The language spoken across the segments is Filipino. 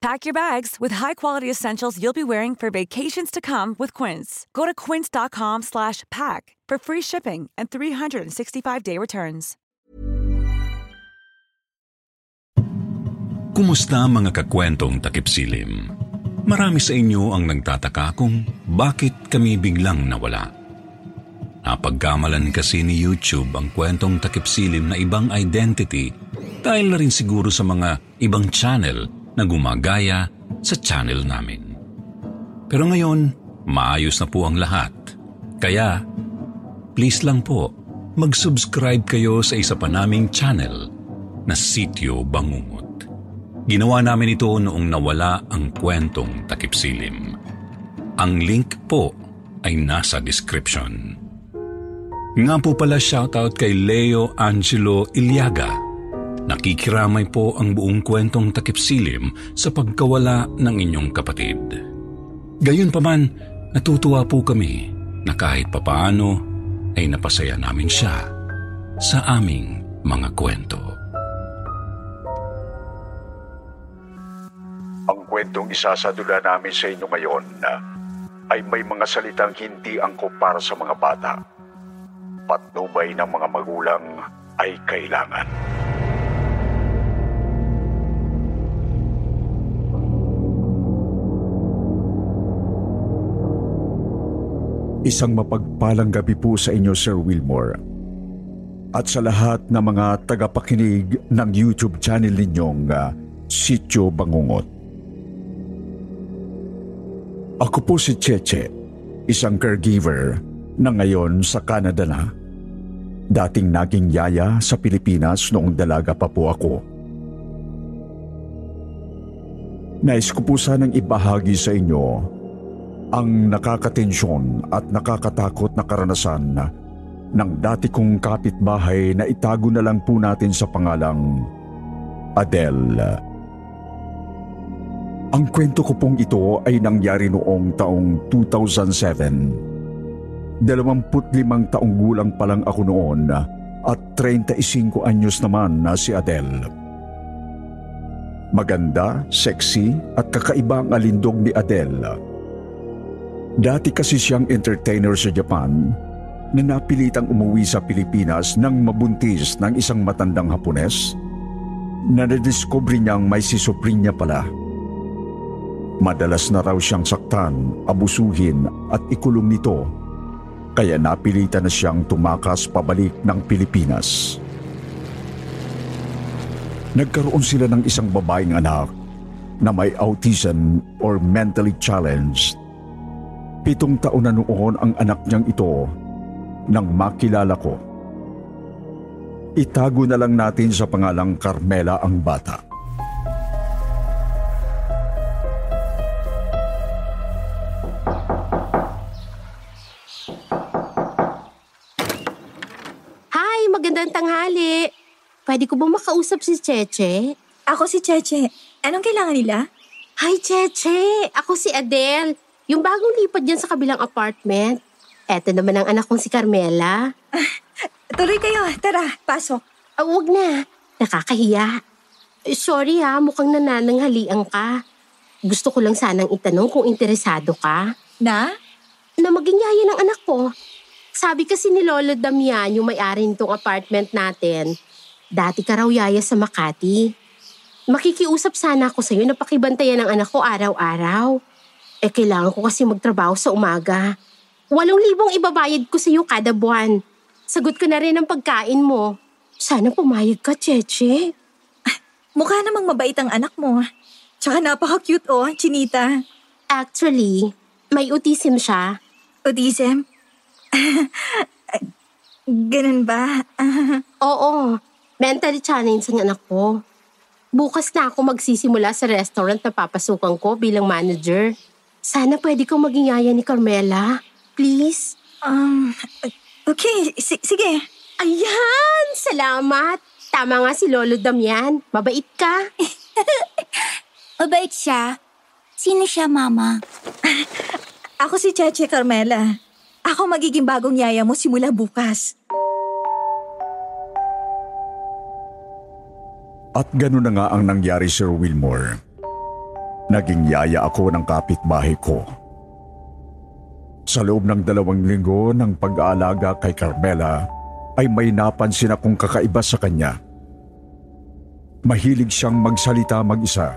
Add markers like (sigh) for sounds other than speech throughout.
Pack your bags with high-quality essentials you'll be wearing for vacations to come with Quince. Go to quince.com/pack for free shipping and 365-day returns. Kumusta mga kakwentong takipsilim? Marami sa inyo ang nagtataka kung bakit kami biglang nawala. Napagkamalan kasi ni YouTube ang kwentong takipsilim na ibang identity dahil na rin siguro sa mga ibang channel na gumagaya sa channel namin. Pero ngayon, maayos na po ang lahat. Kaya, please lang po, mag-subscribe kayo sa isa pa naming channel na Sityo Bangungot. Ginawa namin ito noong nawala ang kwentong takipsilim. Ang link po ay nasa description. Nga po pala shoutout kay Leo Angelo Iliaga. Nakikiramay po ang buong kwentong takipsilim sa pagkawala ng inyong kapatid. Gayunpaman, natutuwa po kami na kahit papaano ay napasaya namin siya sa aming mga kwento. Ang kwentong isasadula namin sa inyo ngayon ay may mga salitang hindi angkop para sa mga bata. Patnubay ng mga magulang ay kailangan. Isang mapagpalang gabi po sa inyo, Sir Wilmore. At sa lahat ng mga tagapakinig ng YouTube channel ninyong uh, Sityo Bangungot. Ako po si Cheche, isang caregiver na ngayon sa Canada na. Dating naging yaya sa Pilipinas noong dalaga pa po ako. Nais ko po sanang ibahagi sa inyo ang nakakatensyon at nakakatakot na karanasan ng dati kong kapitbahay na itago na lang po natin sa pangalang Adele. Ang kwento ko pong ito ay nangyari noong taong 2007. 25 taong gulang pa lang ako noon at 35 anyos naman na si Adele. Maganda, sexy at kakaiba ang alindog ni Adele. Dati kasi siyang entertainer sa Japan na napilitang umuwi sa Pilipinas nang mabuntis ng isang matandang Hapones na nadiscover niyang may sisoprinya pala. Madalas na raw siyang saktan, abusuhin at ikulong nito kaya napilitan na siyang tumakas pabalik ng Pilipinas. Nagkaroon sila ng isang babaeng anak na may autism or mentally challenged. Pitong taon na noon ang anak niyang ito nang makilala ko. Itago na lang natin sa pangalang Carmela ang bata. Hi, magandang tanghali. Pwede ko ba makausap si Cheche? Ako si Cheche. Anong kailangan nila? Hi, Cheche. Ako si Adele. Yung bagong lipat dyan sa kabilang apartment. Eto naman ang anak kong si Carmela. Tuloy kayo. Tara, pasok. Ah, wag na. Nakakahiya. Eh, Sorry ha, mukhang nanananghalian ka. Gusto ko lang sanang itanong kung interesado ka. Na? Na maging yaya ng anak ko. Sabi kasi ni Lolo Damian, yung may-ari nitong apartment natin, dati ka raw yaya sa Makati. Makikiusap sana ako sa'yo na pakibantayan ng anak ko araw-araw. Eh kailangan ko kasi magtrabaho sa umaga. Walong libong ibabayad ko sa'yo kada buwan. Sagot ko na rin ang pagkain mo. Sana pumayag ka, Cheche. (laughs) Mukha namang mabait ang anak mo. Tsaka napaka-cute oh, Chinita. Actually, may autism siya. Autism? (laughs) Ganun ba? (laughs) Oo, mentally challenged ang anak ko. Bukas na ako magsisimula sa restaurant na papasukan ko bilang manager. Sana pwede kong maging yaya ni Carmela. Please? um, okay, si- sige. Ayan! Salamat! Tama nga si Lolo Damian. Mabait ka. (laughs) Mabait siya. Sino siya, Mama? (laughs) Ako si Cheche Carmela. Ako magiging bagong yaya mo simula bukas. At gano'n na nga ang nangyari Sir Wilmore. Naging yaya ako ng kapitbahay ko. Sa loob ng dalawang linggo ng pag-aalaga kay Carmela, ay may napansin akong kakaiba sa kanya. Mahilig siyang magsalita mag-isa.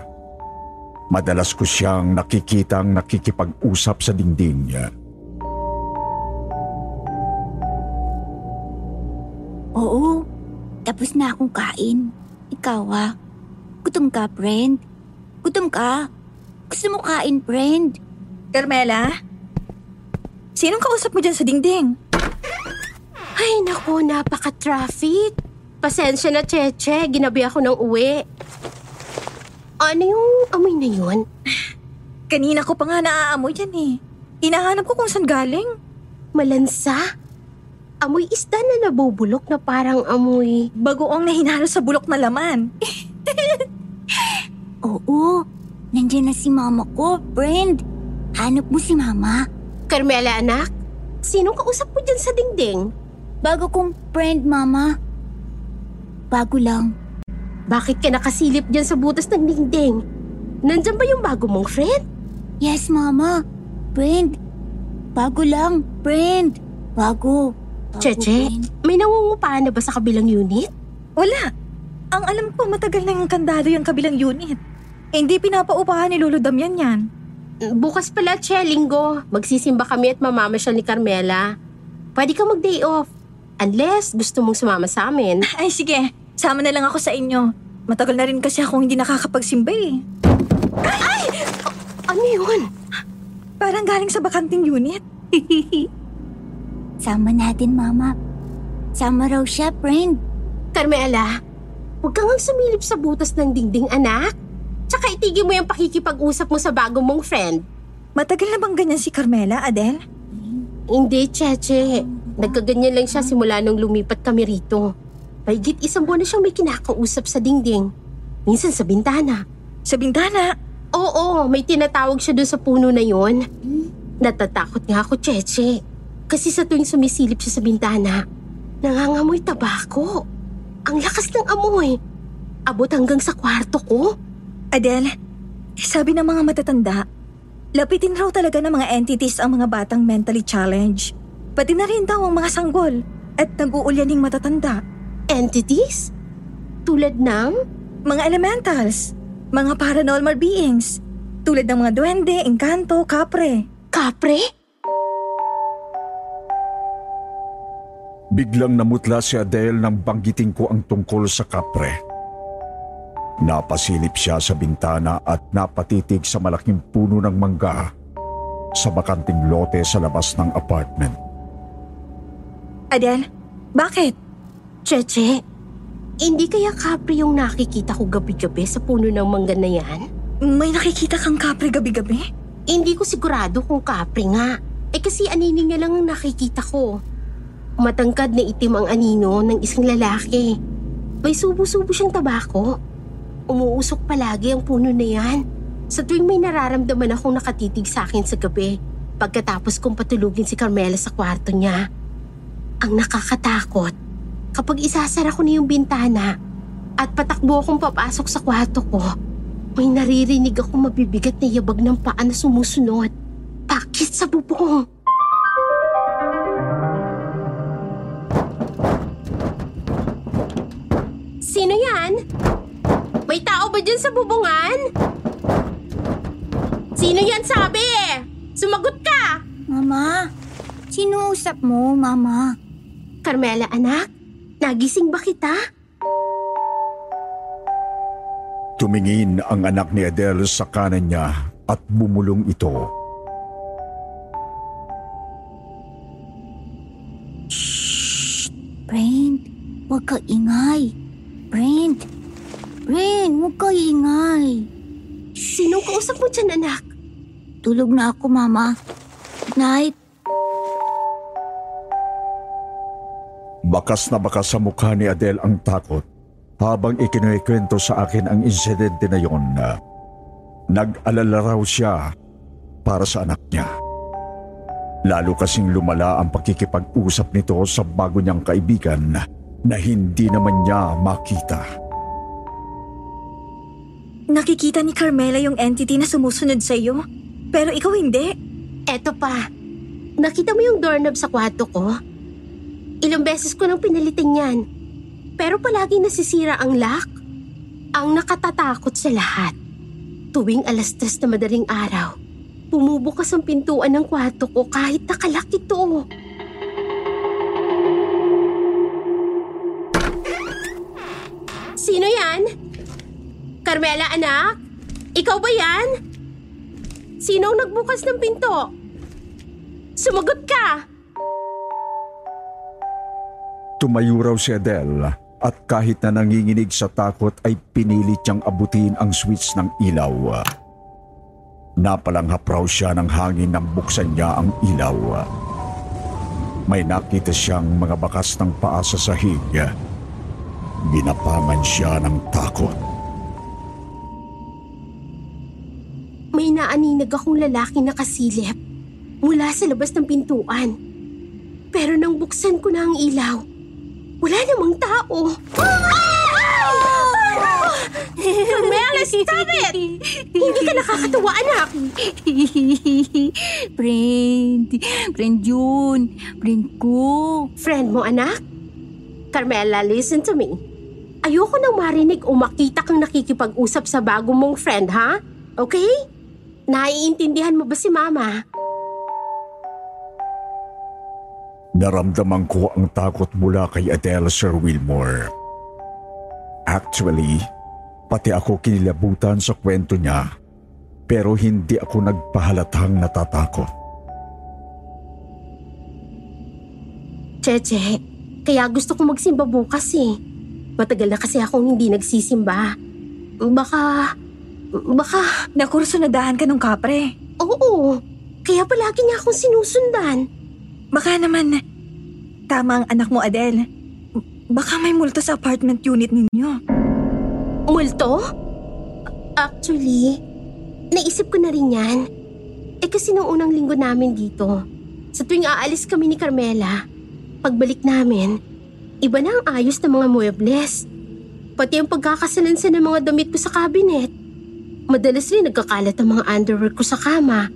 Madalas ko siyang nakikitang nakikipag-usap sa dingding niya. Oo. Tapos na akong kain. Ikaw ah. Gutom ka, friend? Gutom ka? Gusto mo kain, friend? Carmela? Sinong kausap mo dyan sa dingding? Ay, naku, napaka-traffic. Pasensya na, Cheche. Ginabi ako ng uwi. Ano yung amoy na yun? (sighs) Kanina ko pa nga naaamoy yan eh. Hinahanap ko kung saan galing. Malansa? Amoy isda na nabubulok na parang amoy. Bagoong na hinalo sa bulok na laman. (laughs) Oo. Nandiyan na si mama ko, friend. Hanap mo si mama. Carmela, anak? Sinong kausap mo dyan sa dingding? Bago kong friend, mama. Bago lang. Bakit ka nakasilip dyan sa butas ng dingding? Nandyan ba yung bago mong friend? Yes, mama. Friend. Bago lang, friend. Bago. Bago, Cheche, friend. may nangungupahan na ba sa kabilang unit? Wala. Ang alam ko matagal na yung kandado yung kabilang unit. Eh, hindi pinapaupahan ni Lolo Damian yan. Bukas pala, Che, linggo. Magsisimba kami at mamamasyal ni Carmela. Pwede ka mag-day off. Unless gusto mong sumama sa amin. (laughs) Ay sige, sama na lang ako sa inyo. Matagal na rin kasi akong hindi nakakapagsimba eh. Ano yun? Parang galing sa bakanting unit. (laughs) Sama natin, mama. Sama raw siya, friend. Carmela, huwag kang ang sumilip sa butas ng dingding, anak. Tsaka itigil mo yung pakikipag-usap mo sa bago mong friend. Matagal na bang ganyan si Carmela, Adele? Hindi, Cheche. Nagkaganyan lang siya simula nung lumipat kami rito. Mahigit isang buwan na siyang may kinakausap sa dingding. Minsan sa bintana. Sa bintana. Oo, may tinatawag siya doon sa puno na yon. Natatakot nga ako, Cheche. Kasi sa tuwing sumisilip siya sa bintana, nangangamoy tabako. Ang lakas ng amoy. Abot hanggang sa kwarto ko. Adele, sabi ng mga matatanda, lapitin raw talaga ng mga entities ang mga batang mentally challenged. Pati na rin daw ang mga sanggol at nag-uulyaning matatanda. Entities? Tulad ng? Mga elementals, mga paranormal beings, tulad ng mga duwende, engkanto, kapre. Kapre? Biglang namutla si Adele nang banggitin ko ang tungkol sa kapre. Napasilip siya sa bintana at napatitig sa malaking puno ng mangga sa bakanting lote sa labas ng apartment. Adele, bakit? Cheche, hindi kaya kapre yung nakikita ko gabi-gabi sa puno ng mangga na yan? May nakikita kang kapre gabi-gabi? Hindi ko sigurado kung kapre nga. Eh kasi anino niya lang ang nakikita ko. Matangkad na itim ang anino ng isang lalaki. May subo-subo siyang tabako. Umuusok palagi ang puno na yan. Sa tuwing may nararamdaman akong nakatitig sa akin sa gabi, pagkatapos kong patulugin si Carmela sa kwarto niya. Ang nakakatakot, kapag isasara ko na yung bintana at patakbo akong papasok sa kwarto ko, may naririnig akong mabibigat na yabag ng paa na sumusunod. Pakit sa bubong. Dyan sa bubungan? Sino yan sabi? Sumagot ka! Mama, sino usap mo, mama? Carmela anak, nagising ba kita? Tumingin ang anak ni Adele sa kanan niya at bumulong ito. Friend, huwag ka ingay. Friend, friend, huwag ka ingay. Sinong kausap mo dyan anak? Tulog na ako, mama. Good night. Bakas na bakas sa mukha ni Adele ang takot habang ikinukwento sa akin ang insidente na yon. Nag-alala raw siya para sa anak niya. Lalo kasing lumala ang pakikipag-usap nito sa bago niyang kaibigan na hindi naman niya makita. Nakikita ni Carmela yung entity na sumusunod sa iyo, pero ikaw hindi. Eto pa, nakita mo yung doorknob sa kwarto ko? Ilang beses ko nang pinalitan yan. Pero palagi nasisira ang lock. Ang nakatatakot sa lahat. Tuwing alas tres na madaling araw, bumubukas ang pintuan ng kwarto ko kahit nakalak ito. Sino yan? Carmela, anak? Ikaw ba yan? Sinong nagbukas ng pinto? Sumagot ka! Tumayo raw si Adele at kahit na nanginginig sa takot ay pinilit niyang abutin ang switch ng ilaw. Napalanghap raw siya ng hangin nang buksan niya ang ilaw. May nakita siyang mga bakas ng paa sa sahig. Ginapangan siya ng takot. Naaninag akong lalaki na kasilip mula sa labas ng pintuan. Pero nang buksan ko na ang ilaw, wala namang tao. Carmela, stop it! Hindi ka nakakatawa, anak. friend. Friend yun. Friend ko. Friend mo, anak? Carmela, listen to me. Ayoko nang marinig o makita kang nakikipag-usap sa bago mong friend, ha? Okay? Naiintindihan mo ba si Mama? Naramdaman ko ang takot mula kay Adele Sir Wilmore. Actually, pati ako kinilabutan sa kwento niya pero hindi ako nagpahalatang natatakot. Cheche, kaya gusto ko magsimba bukas eh. Matagal na kasi akong hindi nagsisimba. Baka, baka, Nakursunadahan ka ng kapre. oo. Kaya palagi niya akong sinusundan. Baka naman, tama ang anak mo Adele. Baka may multo sa apartment unit ninyo. Multo? Actually, naisip ko na rin yan. Eh kasi nung unang linggo namin dito, sa tuwing aalis kami ni Carmela, pagbalik namin, iba na ang ayos ng mga muebles. Pati ang pagkakasalansa ng mga damit ko sa cabinet. Madalas rin nagkakalat ang mga underwear ko sa kama.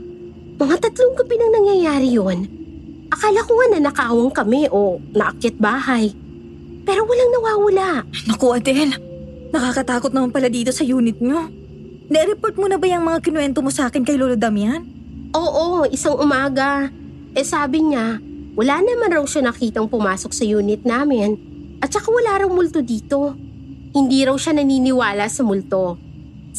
Mga tatlong gabi nang nangyayari yun. Akala ko nga na nakawang kami o naakyat bahay. Pero walang nawawala. Naku Adele, nakakatakot naman pala dito sa unit nyo. Na-report mo na ba yung mga kinuwento mo sa akin kay Lolo Damian? Oo, isang umaga. Eh sabi niya, wala naman raw siya nakitang pumasok sa unit namin. At saka wala raw multo dito. Hindi raw siya naniniwala sa multo.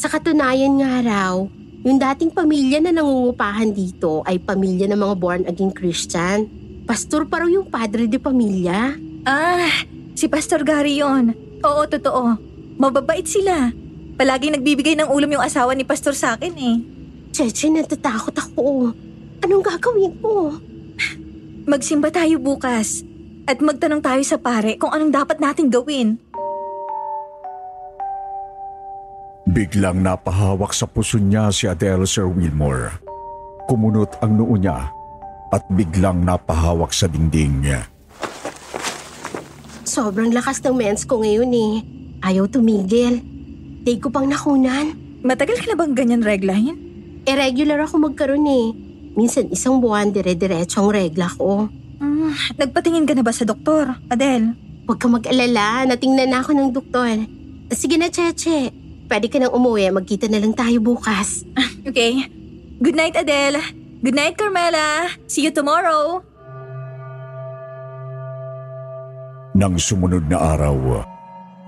Sa katunayan nga raw, yung dating pamilya na nangungupahan dito ay pamilya ng mga born again Christian. Pastor pa raw yung padre de pamilya. Ah, si Pastor Gary yon. Oo, totoo. Mababait sila. Palaging nagbibigay ng ulam yung asawa ni Pastor sa akin eh. Cheche, natatakot ako. Anong gagawin ko? Magsimba tayo bukas. At magtanong tayo sa pare kung anong dapat nating gawin. Biglang napahawak sa puso niya si Adele Sir Wilmore. Kumunot ang noo niya at biglang napahawak sa dingding niya. Sobrang lakas ng mens ko ngayon eh. Ayaw tumigil. Day ko pang nakunan. Matagal ka na bang ganyan reglahin? Irregular ako magkaroon eh. Minsan isang buwan dire-diretso ang regla ko. Hmm, nagpatingin ka na ba sa doktor, Adele? Huwag ka mag-alala, natingnan na ako ng doktor. Sige na, Cheche. Pwede ka nang umuwi, magkita na lang tayo bukas. (laughs) Okay. Good night, Adele. Good night, Carmela. See you tomorrow. Nang sumunod na araw,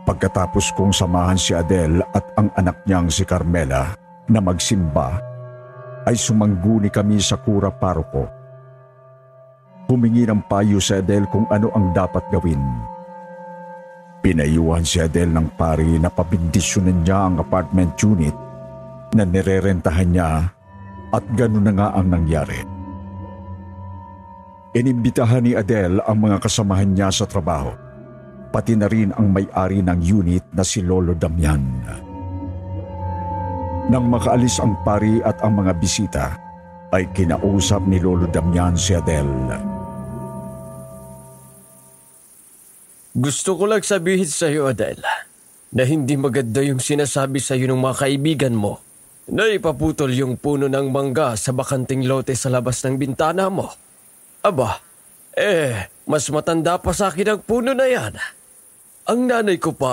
pagkatapos kong samahan si Adele at ang anak niyang si Carmela na magsimba, ay sumangguni kami sa kura paroko. Humingi ng payo si Adele kung ano ang dapat gawin. Pinayuhan si Adele ng pari na pabindisyonan niya ang apartment unit na nirerentahan niya at gano'n na nga ang nangyari. Inimbitahan ni Adele ang mga kasamahan niya sa trabaho, pati na rin ang may-ari ng unit na si Lolo Damian. Nang makaalis ang pari at ang mga bisita, ay kinausap ni Lolo Damian si Adele. Gusto ko lang sabihin sa iyo, Adele, na hindi maganda yung sinasabi sa iyo ng mga kaibigan mo na ipaputol yung puno ng mangga sa bakanting lote sa labas ng bintana mo. Aba, eh, mas matanda pa sa akin ang puno na yan. Ang nanay ko pa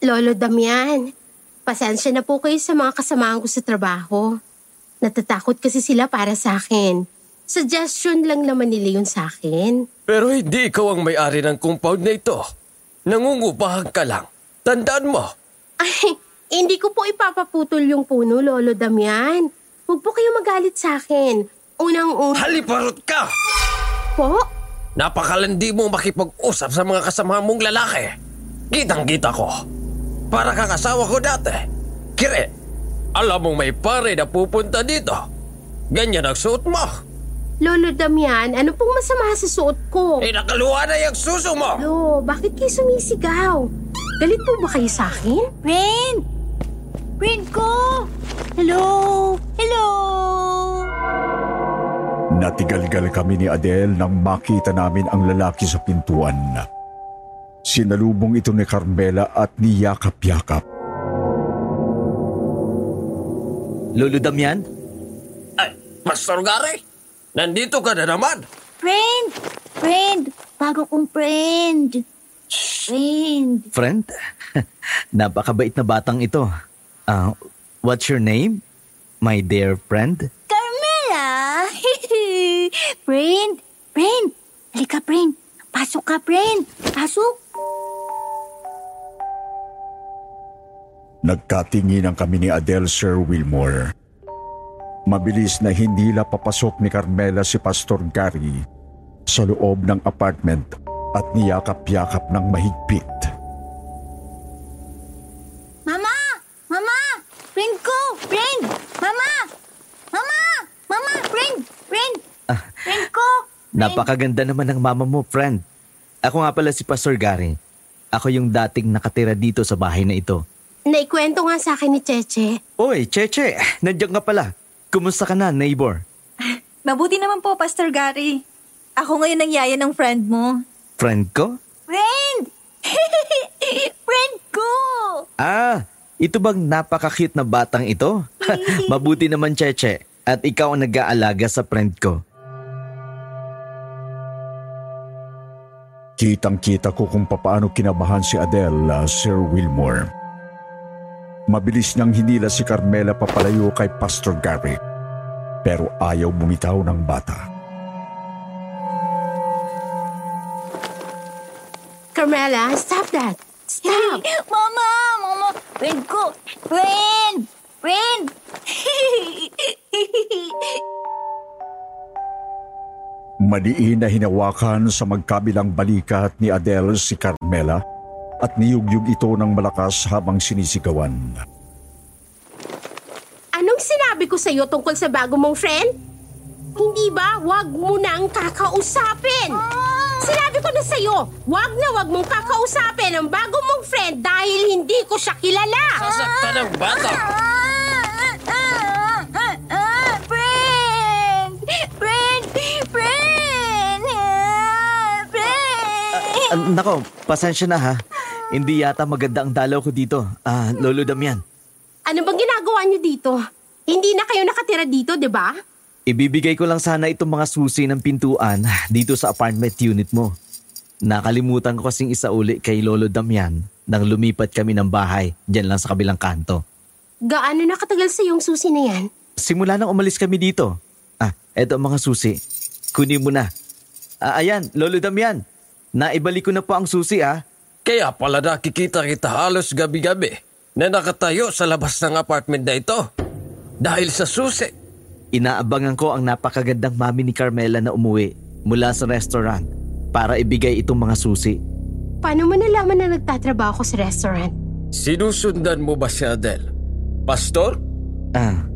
Lolo Damian, pasensya na po kayo sa mga kasamahan ko sa trabaho. Natatakot kasi sila para sa akin. Suggestion lang naman nila yun sa akin. Pero hindi ikaw ang may-ari ng compound na ito. Nangungupahan ka lang. Tandaan mo, Ay, hindi ko po ipapaputol yung puno, Lolo Damian. Huwag po kayo magalit sa akin. Unang-una haliparot ka! po, Napakalandi mo makipag-usap sa mga kasama mong lalaki. Kitang-kita ko. Para kang asawa ko dati. Kire, alam mong may pare na pupunta dito. Ganyan ang suot mo. Lolo Damian, ano pong masama sa suot ko? Eh, nakaluwa na yung suso mo. Lo, bakit kayo sumisigaw? Galit po ba kayo sa akin? Friend! Friend ko! Hello! Hello! Natigalgal kami ni Adele nang makita namin ang lalaki sa pintuan. Sinalubong ito ni Carmela at niyakap-yakap. Lolo Damian? Ay, Pastor Gary, nandito ka na naman. Friend! Friend! Bago kong friend! Friend! Friend? (laughs) Napakabait na batang ito. Ah, what's your name? My dear friend? Carmela! (laughs) friend! Friend! Halika, friend! Pasok ka, friend! Pasok! Nagkatinginan kami ni Adele Sir Wilmore. Mabilis na hindi la papasok ni Carmela si Pastor Gary sa loob ng apartment at niyakap-yakap ng mahigpit. Mama! Mama! Friend ko! Friend! Mama! Mama! Mama! Friend! Friend! Friend ko! Napakaganda naman ng mama mo, friend. Ako nga pala si Pastor Gary. Ako yung dating nakatira dito sa bahay na ito. Naikwento nga sa akin ni Cheche. Oy, Cheche, nandiyan ka pala. Kumusta ka na, neighbor? (laughs) Mabuti naman po, Pastor Gary. Ako ngayon ang yaya ng friend mo. Friend ko? Friend! (laughs) friend ko! Ah, ito bang napaka-cute na batang ito? (laughs) Mabuti naman, Cheche. At ikaw ang nag-aalaga sa friend ko. Kitang-kita ko kung papaano kinabahan si Adele, ah, Sir Wilmore. Mabilis niyang hinila si Carmela papalayo kay Pastor Gary. Pero ayaw bumitaw ng bata. Carmela, stop that! Stop! Mama! Mama! Friend ko! Friend! Friend! Madiin na hinawakan sa magkabilang balikat ni Adele si Carmela at niyugyug ito ng malakas habang sinisigawan. Anong sinabi ko sa iyo tungkol sa bago mong friend? Hindi ba wag mo nang kakausapin? Sinabi ko na sa iyo, wag na wag mong kakausapin ang bago mong friend dahil hindi ko siya kilala. Sasaktan ng bata. Friend! Friend! Friend! Friend! Ah, nako, pasensya na ha. Hindi yata maganda ang dalaw ko dito. Ah, Lolo Damian. Ano bang ginagawa niyo dito? Hindi na kayo nakatira dito, di ba? Ibibigay ko lang sana itong mga susi ng pintuan dito sa apartment unit mo. Nakalimutan ko kasing isauli kay Lolo Damian nang lumipat kami ng bahay dyan lang sa kabilang kanto. Gaano nakatagal sa yung susi na yan? Simula nang umalis kami dito. Ah, eto ang mga susi. Kunin mo na. Ah, ayan, Lolo Damian. Naibalik ko na po ang susi ah. Kaya pala nakikita kita halos gabi-gabi na nakatayo sa labas ng apartment na ito. Dahil sa susi. Inaabangan ko ang napakagandang mami ni Carmela na umuwi mula sa restaurant para ibigay itong mga susi. Paano mo nalaman na nagtatrabaho ko sa restaurant? Sinusundan mo ba si Adele? Pastor? Ah,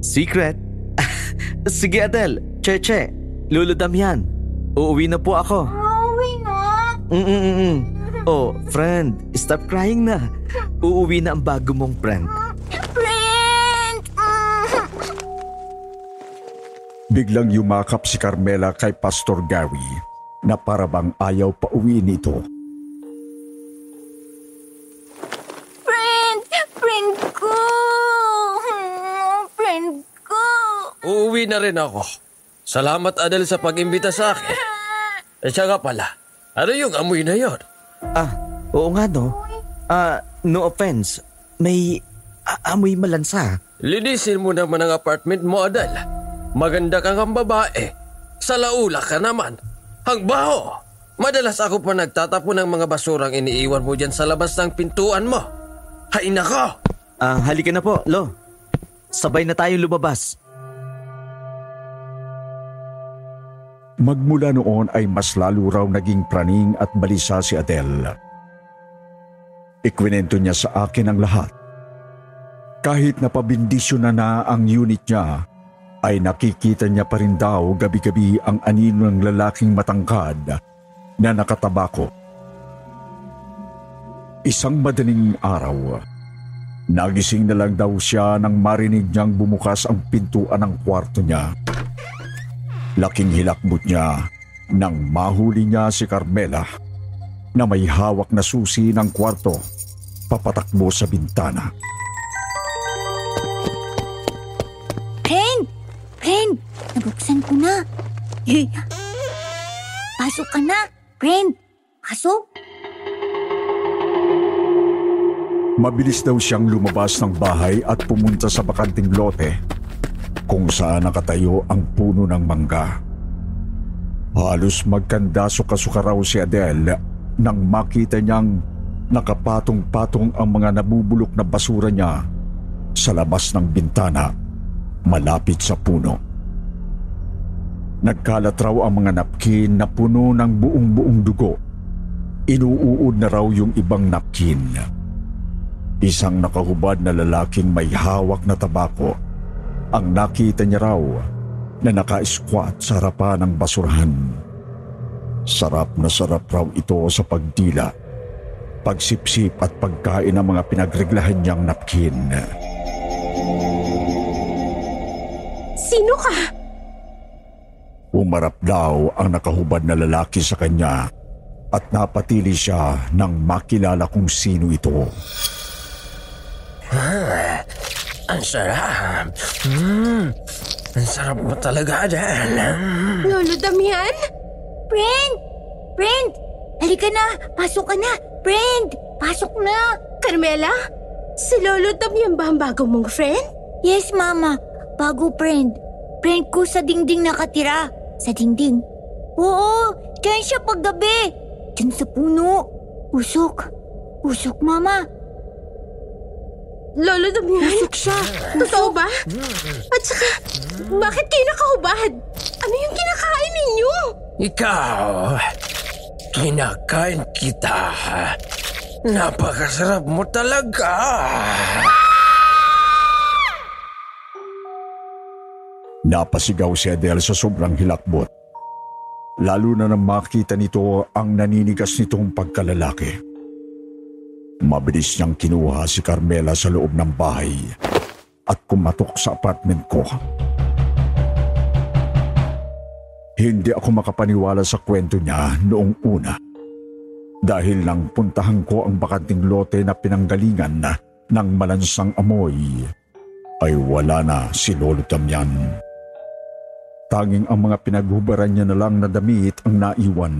secret? (laughs) Sige Adele, Cheche, Lolo Damian, uuwi na po ako. Uuwi na. Mm-mm-mm. Oh, friend, stop crying na. Uuwi na ang bago mong friend. Friend! Biglang yumakap si Carmela kay Pastor Gary na parabang ayaw pa uwi nito. Friend! Friend ko! Friend ko! Uuwi na rin ako. Salamat Adele sa pag-imbita sa akin. At siya nga pala, ano yung amoy na yon? Ah, oo nga no. Ah, no offense. May a- amoy malansa. Linisin mo naman ang apartment mo, Adele. Maganda kang ang babae. Sa laula ka naman. Ang baho! Madalas ako pa nagtatapon ng mga basurang iniiwan mo dyan sa labas ng pintuan mo. Hay nako! Ah, halika na po, Lo. Sabay na tayong lumabas. Magmula noon ay mas lalo raw naging praning at balisa si Adele. Ikwinento niya sa akin ang lahat. Kahit napabindisyo na na ang unit niya, ay nakikita niya pa rin daw gabi-gabi ang anino ng lalaking matangkad na nakatabako. Isang madaling araw, nagising na lang daw siya nang marinig niyang bumukas ang pintuan ng kwarto niya. Laking hilakbot niya nang mahuli niya si Carmela na may hawak na susi ng kwarto papatakbo sa bintana. Friend! Friend! Nabuksan ko na. (laughs) Pasok ka na. Friend! Pasok. Mabilis daw siyang lumabas ng bahay at pumunta sa bakanting lote kung saan nakatayo ang puno ng mangga. Halos magkandaso-kasuka raw si Adele nang makita niyang nakapatong-patong ang mga nabubulok na basura niya sa labas ng bintana malapit sa puno. Nagkalat raw ang mga napkin na puno ng buong-buong dugo. Inuuod na raw yung ibang napkin. Isang nakahubad na lalaking may hawak na tabako ang nakita niya raw na naka-squat sa harapan ng basurahan. Sarap na sarap raw ito sa pagdila, pagsipsip at pagkain ng mga pinagreglahan niyang napkin. Sino ka? Umarap daw ang nakahubad na lalaki sa kanya at napatili siya nang makilala kung sino ito. Ang sarap. Mm, ang sarap mo talaga, Adele. Lolo Damian? Friend! Friend! Halika na! Pasok ka na! Friend! Pasok na! Carmela? Si Lolo Damian ba ang bago mong friend? Yes, Mama. Bago friend. Friend ko sa dingding nakatira. Sa dingding? Oo, dyan siya paggabi. Dyan sa puno. Usok. Usok, Mama. Lolo Damian? Usok siya. Totoo ba? At saka, bakit kayo nakahubad? Ano yung kinakain ninyo? Ikaw, kinakain kita. Napakasarap mo talaga. Napasigaw si Adele sa sobrang hilakbot. Lalo na nang makita nito ang naninigas nitong pagkalalaki. Mabilis niyang kinuha si Carmela sa loob ng bahay at kumatok sa apartment ko. Hindi ako makapaniwala sa kwento niya noong una. dahil nang puntahan ko ang bakanting lote na pinanggalingan ng malansang amoy, ay wala na si Lolo Damian. Tanging ang mga pinaghubaran niya na lang na damit ang naiwan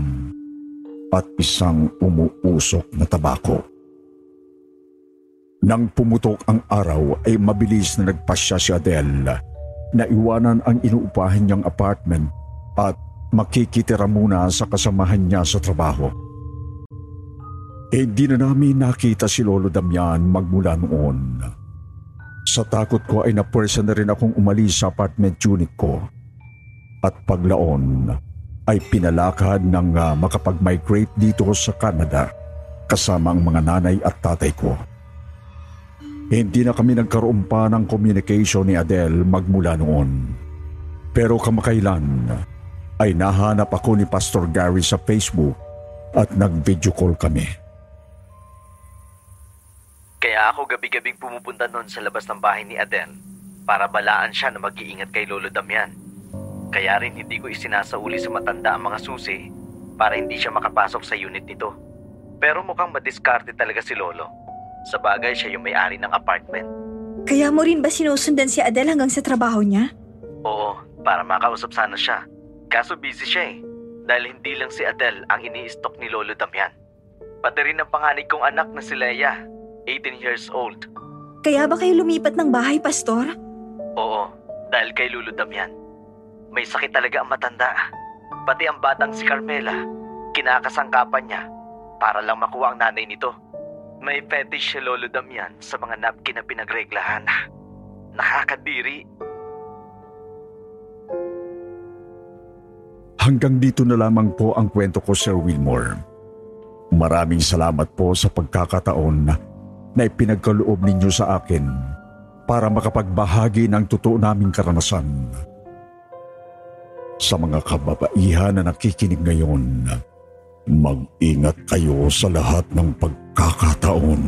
at isang umuusok na tabako. Nang pumutok ang araw ay mabilis na nagpasya si Adele na iwanan ang inuupahan niyang apartment at makikitira muna sa kasamahan niya sa trabaho. Hindi na namin nakita si Lolo Damian magmula noon. Sa takot ko ay napersa na rin akong umalis sa apartment unit ko. At paglaon ay pinalakad ng makapag-migrate dito sa Canada kasama ang mga nanay at tatay ko. Hindi na kami nagkaroon pa ng communication ni Adele magmula noon. Pero kamakailan ay nahanap ako ni Pastor Gary sa Facebook at nag-video call kami. Kaya ako gabi-gabing pumupunta noon sa labas ng bahay ni Adele para balaan siya na mag-iingat kay Lolo Damian. Kaya rin hindi ko isinasauli sa matanda ang mga susi para hindi siya makapasok sa unit nito. Pero mukhang madiskarte talaga si Lolo sa bagay siya yung may-ari ng apartment. Kaya mo rin ba sinusundan si Adele hanggang sa trabaho niya? Oo, para makausap sana siya. Kaso busy siya eh. Dahil hindi lang si Adele ang ini-stock ni Lolo Damian. Pati rin ang panganay kong anak na si Leia, 18 years old. Kaya ba kayo lumipat ng bahay, Pastor? Oo, dahil kay Lolo Damian. May sakit talaga ang matanda. Pati ang batang si Carmela, kinakasangkapan niya para lang makuha ang nanay nito. May fetish si Lolo Damian sa mga napkin na pinagreglahan. Nakakadiri. Hanggang dito na lamang po ang kwento ko, Sir Wilmore. Maraming salamat po sa pagkakataon na ipinagkaloob ninyo sa akin para makapagbahagi ng totoo naming karanasan. Sa mga kababaihan na nakikinig ngayon, mag-ingat kayo sa lahat ng pag pagkakataon.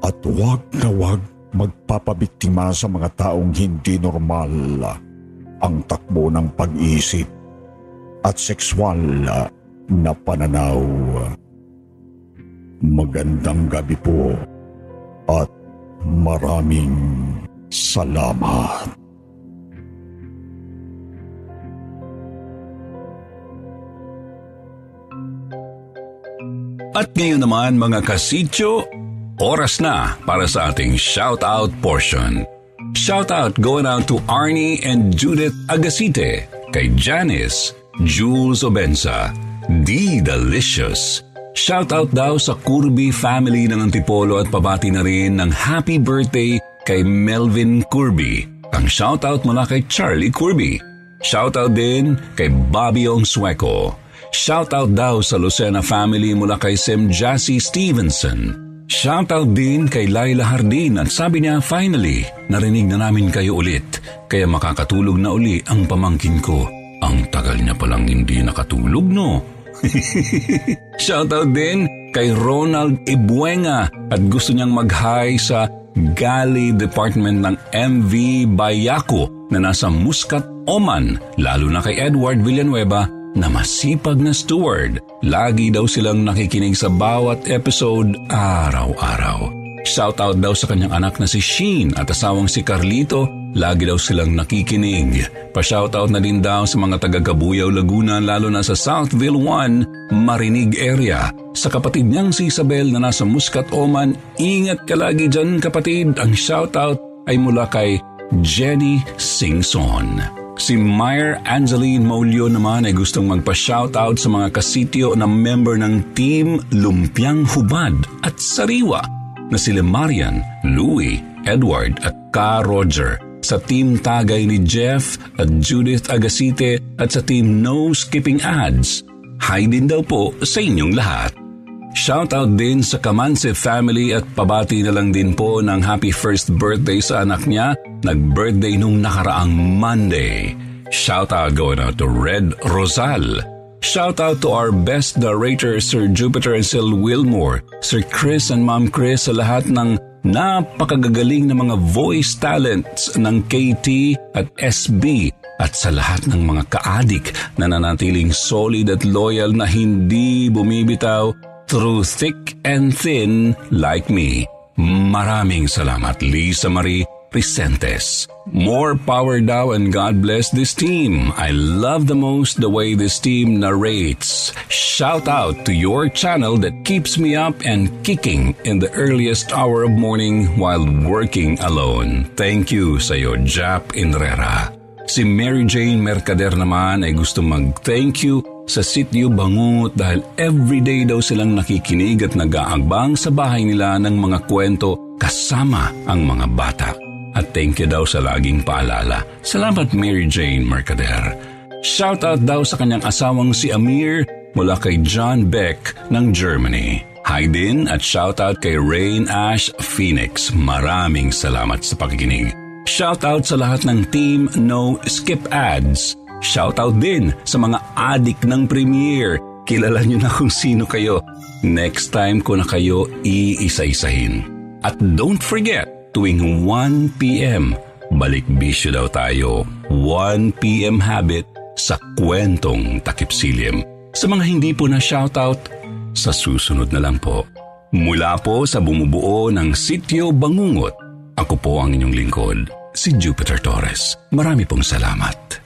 At huwag na huwag magpapabiktima sa mga taong hindi normal ang takbo ng pag-iisip at sexual na pananaw. Magandang gabi po at maraming salamat. At ngayon naman mga kasityo, oras na para sa ating shoutout portion. Shoutout going out to Arnie and Judith Agasite, kay Janice, Jules Obensa, D Delicious. Shoutout daw sa Kurbi family ng Antipolo at pabati na rin ng happy birthday kay Melvin Kurbi. Ang shoutout mula kay Charlie Kurbi. Shoutout din kay Bobby Ong Sueco. Shoutout daw sa Lucena family mula kay Sim Jassy Stevenson. Shoutout din kay Laila Hardin at sabi niya finally, narinig na namin kayo ulit kaya makakatulog na uli ang pamangkin ko. Ang tagal niya palang hindi nakatulog no? (laughs) Shoutout din kay Ronald Ibuenga at gusto niyang mag-hi sa Gali Department ng MV Bayako na nasa Muscat, Oman, lalo na kay Edward Villanueva na masipag na steward. Lagi daw silang nakikinig sa bawat episode araw-araw. Shoutout daw sa kanyang anak na si Sheen at asawang si Carlito. Lagi daw silang nakikinig. Pa-shoutout na din daw sa mga taga Gabuyaw, Laguna lalo na sa Southville 1, Marinig area. Sa kapatid niyang si Isabel na nasa Muscat, Oman, ingat ka lagi dyan kapatid. Ang shoutout ay mula kay Jenny Singson. Si Meyer Angeline Molio naman ay gustong magpa-shoutout sa mga kasityo na member ng Team Lumpiang Hubad at Sariwa na sila Marian, Louie, Edward at Ka Roger sa Team Tagay ni Jeff at Judith Agasite at sa Team No Skipping Ads. Hi din daw po sa inyong lahat. Shoutout din sa Kamanse family at pabati na lang din po ng happy first birthday sa anak niya. Nag-birthday nung nakaraang Monday. Shoutout going out to Red Rosal. Shoutout to our best narrator Sir Jupiter and Sil Wilmore, Sir Chris and Mom Chris sa lahat ng napakagagaling na mga voice talents ng KT at SB at sa lahat ng mga kaadik na nanatiling solid at loyal na hindi bumibitaw through thick and thin like me. Maraming salamat Lisa Marie Vicentes. More power daw and God bless this team. I love the most the way this team narrates. Shout out to your channel that keeps me up and kicking in the earliest hour of morning while working alone. Thank you sa'yo, Jap Inrera. Si Mary Jane Mercader naman ay gusto mag-thank you sa sityo Bangungot dahil everyday daw silang nakikinig at nag-aagbang sa bahay nila ng mga kwento kasama ang mga bata. At thank you daw sa laging paalala. Salamat Mary Jane Mercader. Shoutout daw sa kanyang asawang si Amir mula kay John Beck ng Germany. Hi din at shoutout kay Rain Ash Phoenix. Maraming salamat sa pakikinig. Shoutout sa lahat ng team No Skip Ads. Shoutout din sa mga adik ng Premiere. Kilala niyo na kung sino kayo. Next time ko na kayo iisa-isahin. At don't forget, tuwing 1pm. Balik bisyo daw tayo. 1pm habit sa kwentong takipsilim. Sa mga hindi po na shoutout, sa susunod na lang po. Mula po sa bumubuo ng Sityo Bangungot, ako po ang inyong lingkod, si Jupiter Torres. Marami pong salamat.